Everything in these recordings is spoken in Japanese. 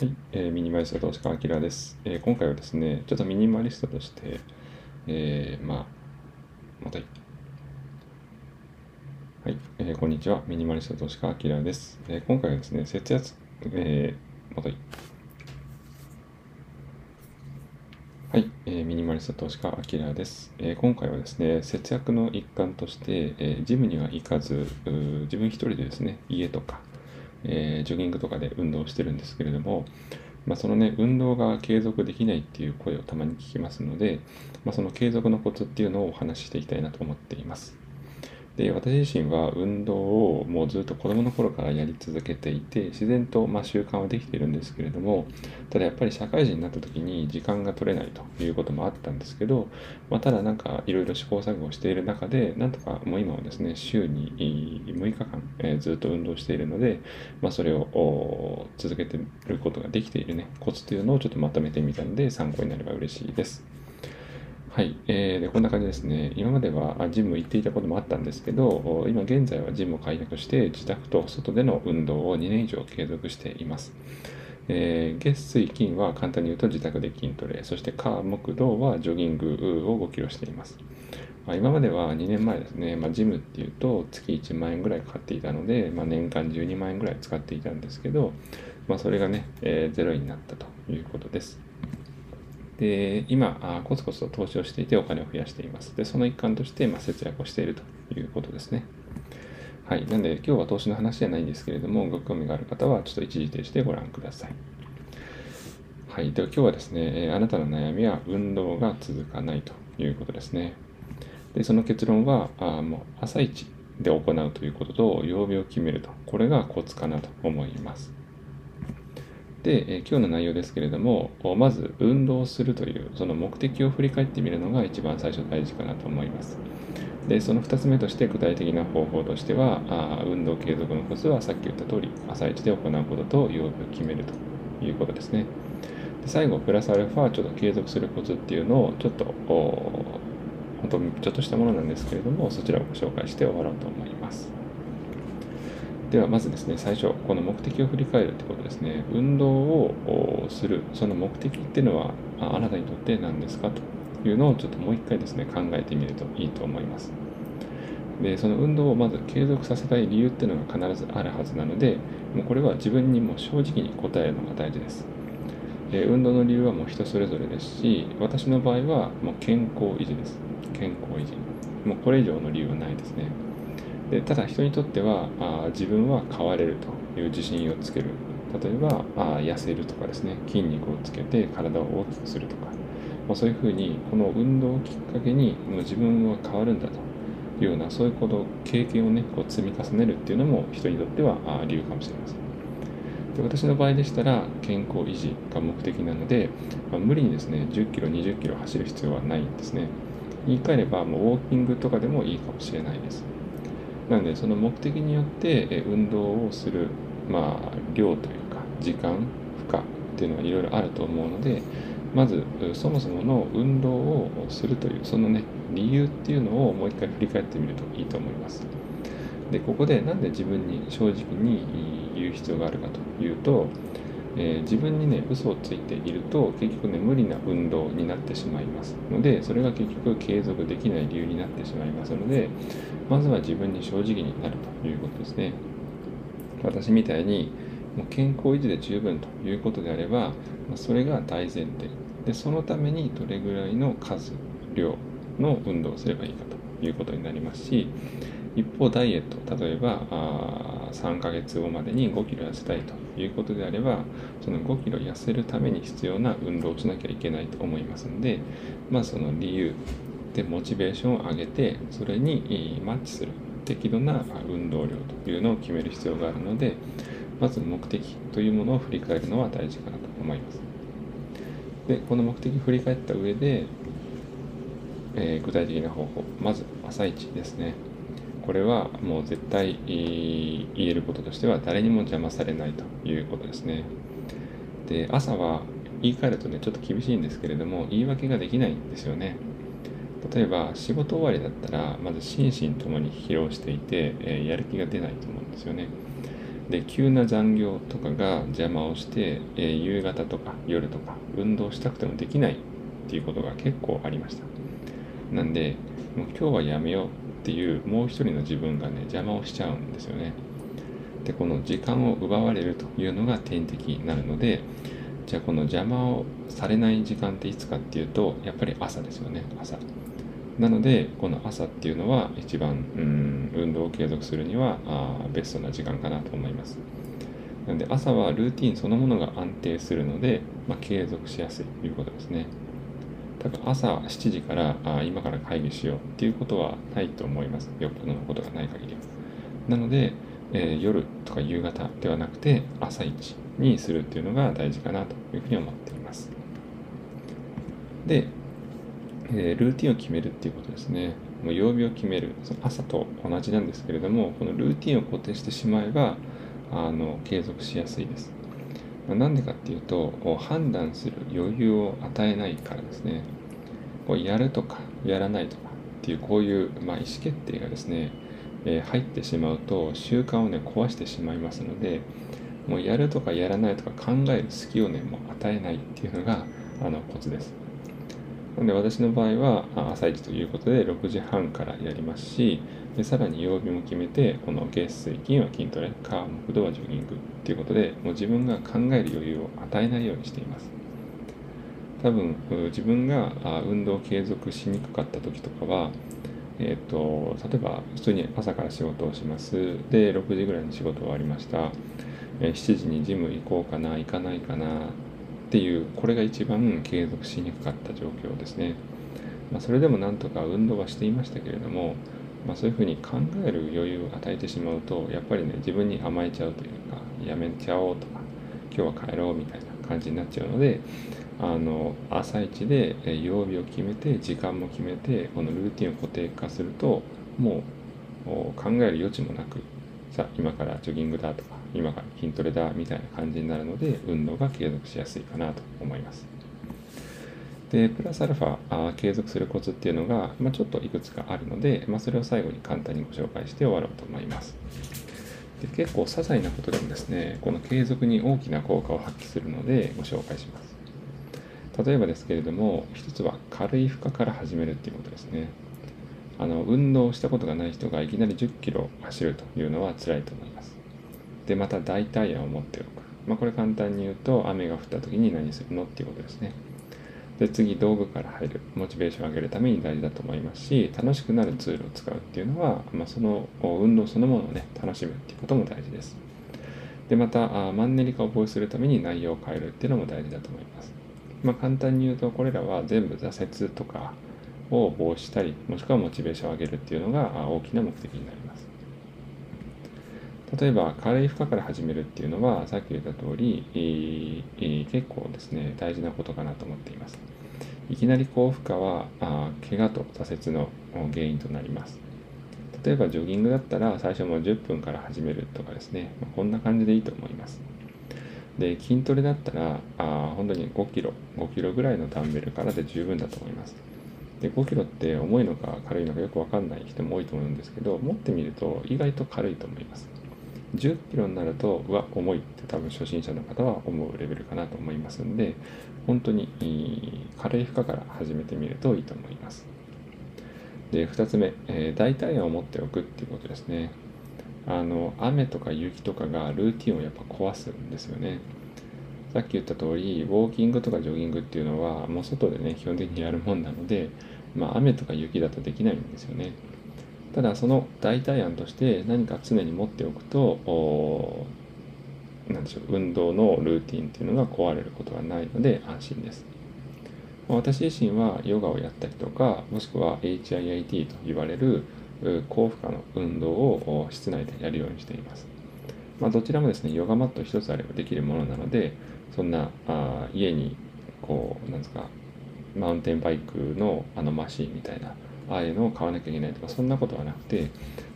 はい、えー、ミニマリスト投資家あきらです、えー、今回はですね、ちょっとミニマリストとして、えー、まあ、またはい、えー、こんにちは、ミニマリスト投資家あきらです、えー。今回はですね、節約、えー、またい、はい、えー、ミニマリスト投資家あきらです、えー。今回はですね、節約の一環として、えー、ジムには行かず、自分一人でですね、家とか、えー、ジョギングとかで運動してるんですけれども、まあ、そのね、運動が継続できないっていう声をたまに聞きますので、まあ、その継続のコツっていうのをお話ししていきたいなと思っています。で私自身は運動をもうずっと子供の頃からやり続けていて自然とま習慣はできているんですけれどもただやっぱり社会人になった時に時間が取れないということもあったんですけど、まあ、ただなんかいろいろ試行錯誤している中でなんとかもう今はですね週に6日間、え、ずっと運動しているので、まあ、それを続けてることができているねコツというのをちょっとまとめてみたので参考になれば嬉しいです。はい、えー、でこんな感じですね。今まではジム行っていたこともあったんですけど、今現在はジムを開拓して自宅と外での運動を2年以上継続しています。えー、月水金は簡単に言うと自宅で筋トレ、そして火木土はジョギングを5キロしています。まあ、今までは2年前ですね、まあ、ジムっていうと月1万円ぐらいかかっていたので、まあ、年間12万円ぐらい使っていたんですけど、まあ、それがね、えー、ゼロになったということです。で今コツコツと投資をしていてお金を増やしています。でその一環として、ま、節約をしているということですね。はい。なんで今日は投資の話じゃないんですけれども、ご興味がある方はちょっと一時停止でご覧ください。はい。では今日はですね、あなたの悩みは運動が続かないということですね。でその結論はあもう朝一で行うということと曜日を決めると。これがコツかなと思います。で、え今日の内容ですけれども、まず運動するというその目的を振り返ってみるのが一番最初大事かなと思います。で、その2つ目として具体的な方法としては、あ運動継続のコツはさっき言った通り、朝一で行うことと曜日を決めるということですね。で最後、プラスアルファちょっと継続するコツっていうのをちょっと、本当にちょっとしたものなんですけれども、そちらをご紹介して終わろうと思います。ではまずですね、最初、この目的を振り返るということですね。運動をする、その目的っていうのはあなたにとって何ですか？というのをちょっともう一回ですね、考えてみるといいと思います。で、その運動をまず継続させたい理由っていうのが必ずあるはずなので、もうこれは自分にも正直に答えるのが大事です。え運動の理由はもう人それぞれですし、私の場合はもう健康維持です。健康維持。もうこれ以上の理由はないですね。でただ人にとってはあ自分は変われるという自信をつける。例えばあ痩せるとかですね。筋肉をつけて体を大きくするとか、まあ、そういうふうにこの運動をきっかけにもう自分は変わるんだというようなそういうこと経験をねこう積み重ねるっていうのも人にとってはあ理由かもしれません。で私の場合でしたら健康維持が目的なので、まあ、無理にですね10キロ20キロ走る必要はないんですね。言い換えればもうウォーキングとかでもいいかもしれないです。なのでその目的によって運動をする、まあ、量というか時間負荷っていうのはいろいろあると思うのでまずそもそもの運動をするというそのね理由っていうのをもう一回振り返ってみるといいと思います。でここで何で自分に正直に言う必要があるかというとえー、自分にね嘘をついていると結局ね無理な運動になってしまいます。のでそれが結局継続できない理由になってしまいますのでまずは自分に正直になるということですね。私みたいにもう健康維持で十分ということであればそれが大前提。でそのためにどれぐらいの数量の運動をすればいいかということになりますし一方ダイエット例えばあ3ヶ月後までに5キロ痩せたいと。いうことであればその5キロ痩せるために必要な運動をしなきゃいけないと思いますのでまあその理由でモチベーションを上げてそれにマッチする適度な運動量というのを決める必要があるのでまず目的というものを振り返るのは大事かなと思います。でこの目的を振り返った上で、えー、具体的な方法まず朝一ですね。これはもう絶対言えることとしては誰にも邪魔されないということですね。で朝は言い換えるとねちょっと厳しいんですけれども言い訳ができないんですよね。例えば仕事終わりだったらまず心身ともに疲労していて、え、やる気が出ないと思うんですよね。で急な残業とかが邪魔をして、え、夕方とか夜とか運動したくてもできないっていうことが結構ありましたなんでもう今日はやめようっていうもう一人の自分がね邪魔をしちゃうんですよね。でこの時間を奪われるというのが天敵になるのでじゃあこの邪魔をされない時間っていつかっていうとやっぱり朝ですよね朝。なのでこの朝っていうのは一番うん運動を継続するにはあベストな時間かなと思います。なので朝はルーティンそのものが安定するので、まあ、継続しやすいということですね。だから朝7時からあ今から会議しようっていうことはないと思いますよっぽどのことがない限りはなので、えー、夜とか夕方ではなくて朝一にするっていうのが大事かなというふうに思っていますでえー、ルーティンを決めるっていうことですね。もう曜日を決める。その朝と同じなんですけれども、このルーティンを固定してしまえば、あの継続しやすいです。なんでかっていうと、判断する余裕を与えないからですね。こうやるとかやらないとかっていうこういう、まあ、意思決定がですね、えー、入ってしまうと習慣をね壊してしまいますのでもうやるとかやらないとか考える隙をねもう与えないっていうのがあのコツです。なので私の場合は朝一ということで6時半からやりますしでさらに曜日も決めてこの月水金は筋トレ火木土はジョギングっていうことでもう自分が考える余裕を与えないようにしています。多分自分が運動を継続しにくかった時とかはえーと、例えば普通に朝から仕事をします。で6時ぐらいに仕事終わりました、え7時にジム行こうかな行かないかなっていうこれが一番継続しにくかった状況ですね、まあ、それでもなんとか運動はしていましたけれども、まあ、そういうふうに考える余裕を与えてしまうとやっぱりね自分に甘えちゃうというかやめちゃおうとか今日は帰ろうみたいな感じになっちゃうのであの朝一で曜日を決めて時間も決めてこのルーティンを固定化するともう考える余地もなくさあ今からジョギングだとか今から筋トレだみたいな感じになるので運動が継続しやすいかなと思います。でプラスアルファあ継続するコツっていうのが、まあ、ちょっといくつかあるので、まあ、それを最後に簡単にご紹介して終わろうと思います。で結構些細なことでもですねこの継続に大きな効果を発揮するのでご紹介します。例えばですけれども一つは軽い負荷から始めるっていうことですね。あの運動したことがない人がいきなり10キロ走るというのは辛いと思います。でまた代替案を持っておく、まあ、これ簡単に言うと雨が降った時に何するのっていうことですね。で次道具から入るモチベーションを上げるために大事だと思いますし楽しくなるツールを使うっていうのは、まあ、その運動そのものをね楽しむっていうことも大事です。でまたマンネリ化を防止するために内容を変えるっていうのも大事だと思います。まあ、簡単に言うとこれらは全部挫折とかを防止したりもしくはモチベーションを上げるっていうのが大きな目的になります。例えば軽い負荷から始めるっていうのはさっき言った通り、えー、結構ですね大事なことかなと思っています。いきなり高負荷はあ怪我と挫折の原因となります。例えばジョギングだったら最初も10分から始めるとかですね、まあ、こんな感じでいいと思います。で筋トレだったらあ本当に5キロ5キロぐらいのダンベルからで十分だと思います。で5キロって重いのか軽いのかよく分かんない人も多いと思うんですけど持ってみると意外と軽いと思います。10キロになるとうわ重いって多分初心者の方は思うレベルかなと思いますんで本当に軽い負荷から始めてみるといいと思います。で2つ目、えー、代替案を持っておくっていうことですね。あの雨とか雪とかがルーティンをやっぱ壊すんですよね。さっき言った通りウォーキングとかジョギングっていうのはもう外でね基本的にやるもんなので、まあ、雨とか雪だとできないんですよね。ただその代替案として何か常に持っておくと何でしょう運動のルーティンっていうのが壊れることはないので安心です。私自身はヨガをやったりとかもしくは HIIT と言われる高負荷の運動を室内でやるようにしています、まあ、どちらもですねヨガマット一つあればできるものなのでそんなあ家にこうなんですかマウンテンバイクのあのマシンみたいなああいうのを買わなきゃいけないとかそんなことはなくて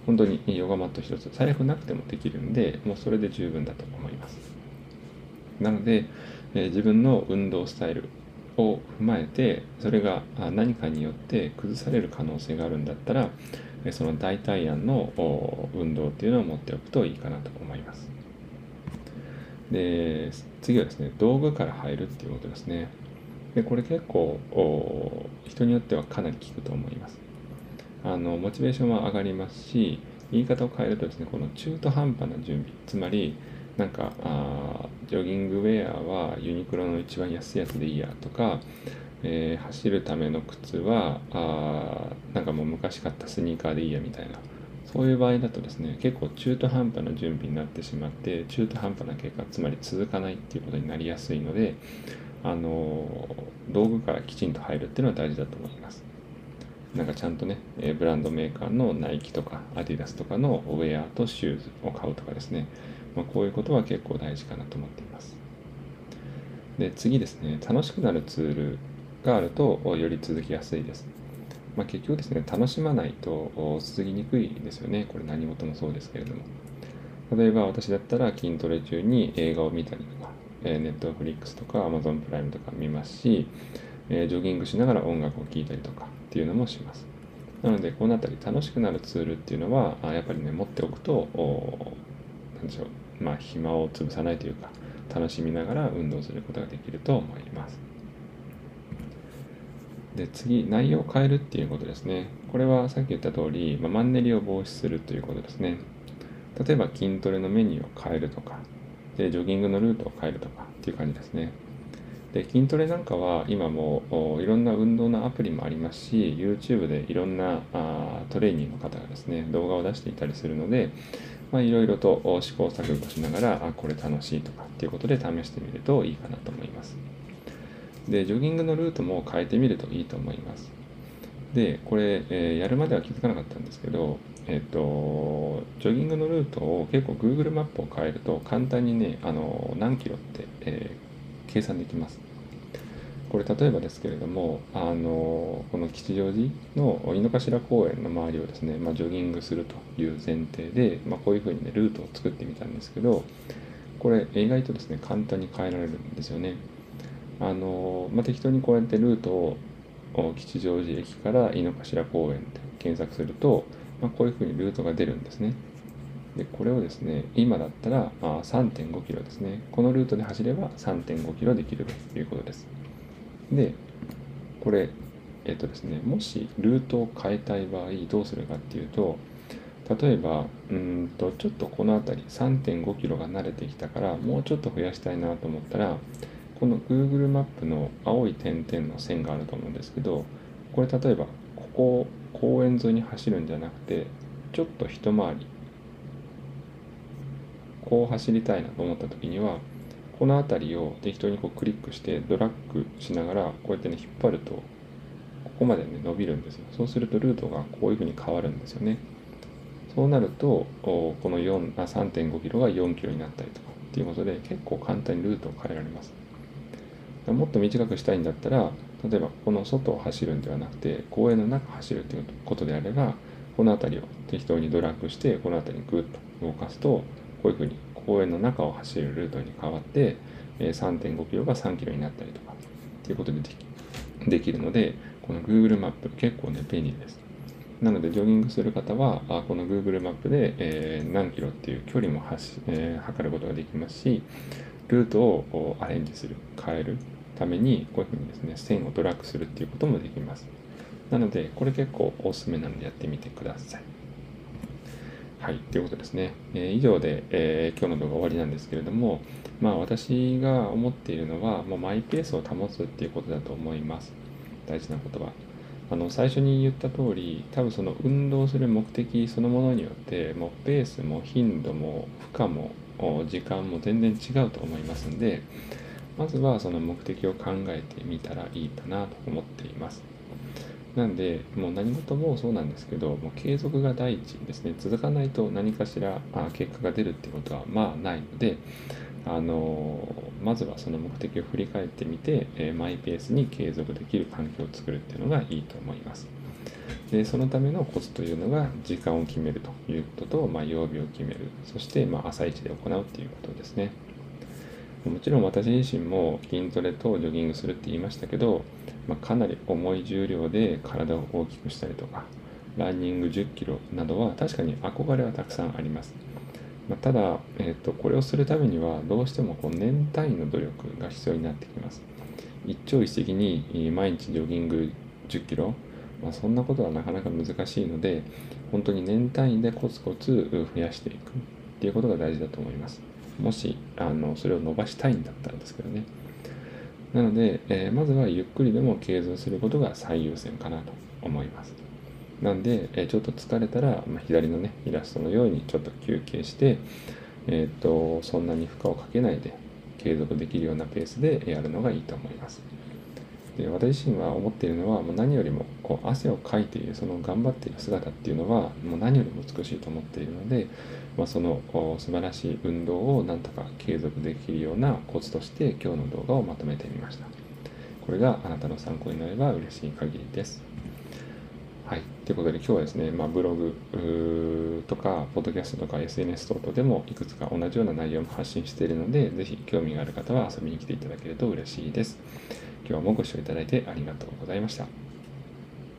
本当にヨガマット一つ財布なくてもできるんでもうそれで十分だと思います。なので、え、自分の運動スタイルを踏まえてそれが何かによって崩される可能性があるんだったらその代替案の運動っていうのを持っておくといいかなと思います。で次はですね道具から入るっていうことですね。でこれ結構人によってはかなり効くと思います。あのモチベーションは上がりますし言い方を変えるとですねこの中途半端な準備。つまりなんかあジョギングウェアはユニクロの一番安いやつでいいやとか、えー、走るための靴はあなんかもう昔買ったスニーカーでいいやみたいな。そういう場合だとですね結構中途半端な準備になってしまって中途半端な結果つまり続かないっていうことになりやすいのであの道具からきちんと入るっていうのは大事だと思います。なんかちゃんとねブランドメーカーのナイキとかアディダスとかのウェアとシューズを買うとかですね、まあ、こういうことは結構大事かなと思っています。で次ですね。楽しくなるツールがあるとより続きやすいです。まあ、結局ですね、楽しまないと続きにくいですよね。これ何事もそうですけれども。例えば私だったら筋トレ中に映画を見たり、えー、Netflix とか Amazon プライムとか見ますし、えー、ジョギングしながら音楽を聴いたりとかっていうのもします。なので、このあたり楽しくなるツールっていうのは、やっぱりね、持っておくと、何でしょう、まあ、暇を潰さないというか、楽しみながら運動することができると思います。で次、内容を変えるっていうことですね。これはさっき言った通り、まあ、マンネリを防止するということですね。例えば筋トレのメニューを変えるとか、でジョギングのルートを変えるとかっていう感じですね。で筋トレなんかは今もいろんな運動のアプリもありますし YouTube でいろんなあトレーニングの方がですね動画を出していたりするのでいろいろと試行錯誤しながらあこれ楽しいとかっていうことで試してみるといいかなと思います。で、ジョギングのルートも変えてみるといいと思います。で、これ、えー、やるまでは気づかなかったんですけど、えっ、と、ジョギングのルートを結構 Google マップを変えると簡単にね、あの何キロって、えー、計算できます。これ例えばですけれども、あのこの吉祥寺の井の頭公園の周りをですね、まあ、ジョギングするという前提で、まあ、こういうふうにね、ルートを作ってみたんですけど、これ意外とですね、簡単に変えられるんですよね。あの、まあ、適当にこうやってルートを吉祥寺駅から井の頭公園で検索すると、まあ、こういうふうにルートが出るんですね。で、これをですね、今だったら3.5キロですね。このルートで走れば3.5キロできるということです。で、これ、えっとですね、もしルートを変えたい場合どうするかっていうと、例えば、うんと、ちょっとこの辺り3.5キロが慣れてきたから、もうちょっと増やしたいなと思ったら、この Google マップの青い点々の線があると思うんですけどこれ例えばここ公園沿いに走るんじゃなくてちょっと一回りこう走りたいなと思った時にはこの辺りを適当にこうクリックしてドラッグしながらこうやってね引っ張るとここまでね伸びるんですよ。そうするとルートがこういうふうに変わるんですよね。そうなるとこの3.5キロが4キロになったりとかっていうことで結構簡単にルートを変えられます。もっと短くしたいんだったら例えばこの外を走るんではなくて公園の中を走るということであればこの辺りを適当にドラッグしてこの辺りにグッと動かすとこういうふうに公園の中を走るルートに変わって3.5キロが3キロになったりとかっていうことでできるのでこの Google マップ結構ね便利です。なのでジョギングする方はあこの Google マップで、え何キロっていう距離も走、えー、測ることができますしルートをアレンジする変えるためにこういうふうにですね線をドラッグするっていうこともできます。なのでこれ結構おすすめなのでやってみてください。はいということですね、えー、以上で、えー、今日の動画終わりなんですけれどもまあ私が思っているのはもうマイペースを保つっていうことだと思います。大事なことは。あの最初に言った通り多分その運動する目的そのものによってもうペースも頻度も負荷も時間も全然違うと思いますんでまずはその目的を考えてみたらいいかなと思っています。なんで、もう何事もそうなんですけど、もう継続が第一ですね。続かないと何かしらあ結果が出るっていうことはまあないので、あのまずはその目的を振り返ってみて、えー、マイペースに継続できる環境を作るっていうのがいいと思います。でそのためのコツというのが時間を決めるということと、まあ、曜日を決めるそしてま朝一で行うっていうことですね。もちろん私自身も筋トレとジョギングするって言いましたけど、まあ、かなり重い重量で体を大きくしたりとかランニング1 0キロなどは確かに憧れはたくさんあります。まあ、ただ、えーと、これをするためにはどうしてもこう年単位の努力が必要になってきます。一朝一夕に毎日ジョギング10キロ、まあ、そんなことはなかなか難しいので本当に年単位でコツコツ増やしていくっていうことが大事だと思います。もしあのそれを伸ばしたいんだったらですけどね。なので、えー、まずはゆっくりでも継続することが最優先かなと思います。なんで、えー、ちょっと疲れたら、まあ、左のねイラストのようにちょっと休憩してえっ、とそんなに負荷をかけないで継続できるようなペースでやるのがいいと思います。で私自身は思っているのはもう何よりもこう汗をかいているその頑張っている姿っていうのはもう何よりも美しいと思っているので、まあ、その素晴らしい運動をなんとか継続できるようなコツとして今日の動画をまとめてみましたこれがあなたの参考になれば嬉しい限りですはい。ということで今日はですね、まあ、ブログとか、ポッドキャストとか SNS 等々でもいくつか同じような内容も発信しているので、ぜひ興味がある方は遊びに来ていただけると嬉しいです。今日もご視聴いただいてありがとうございました。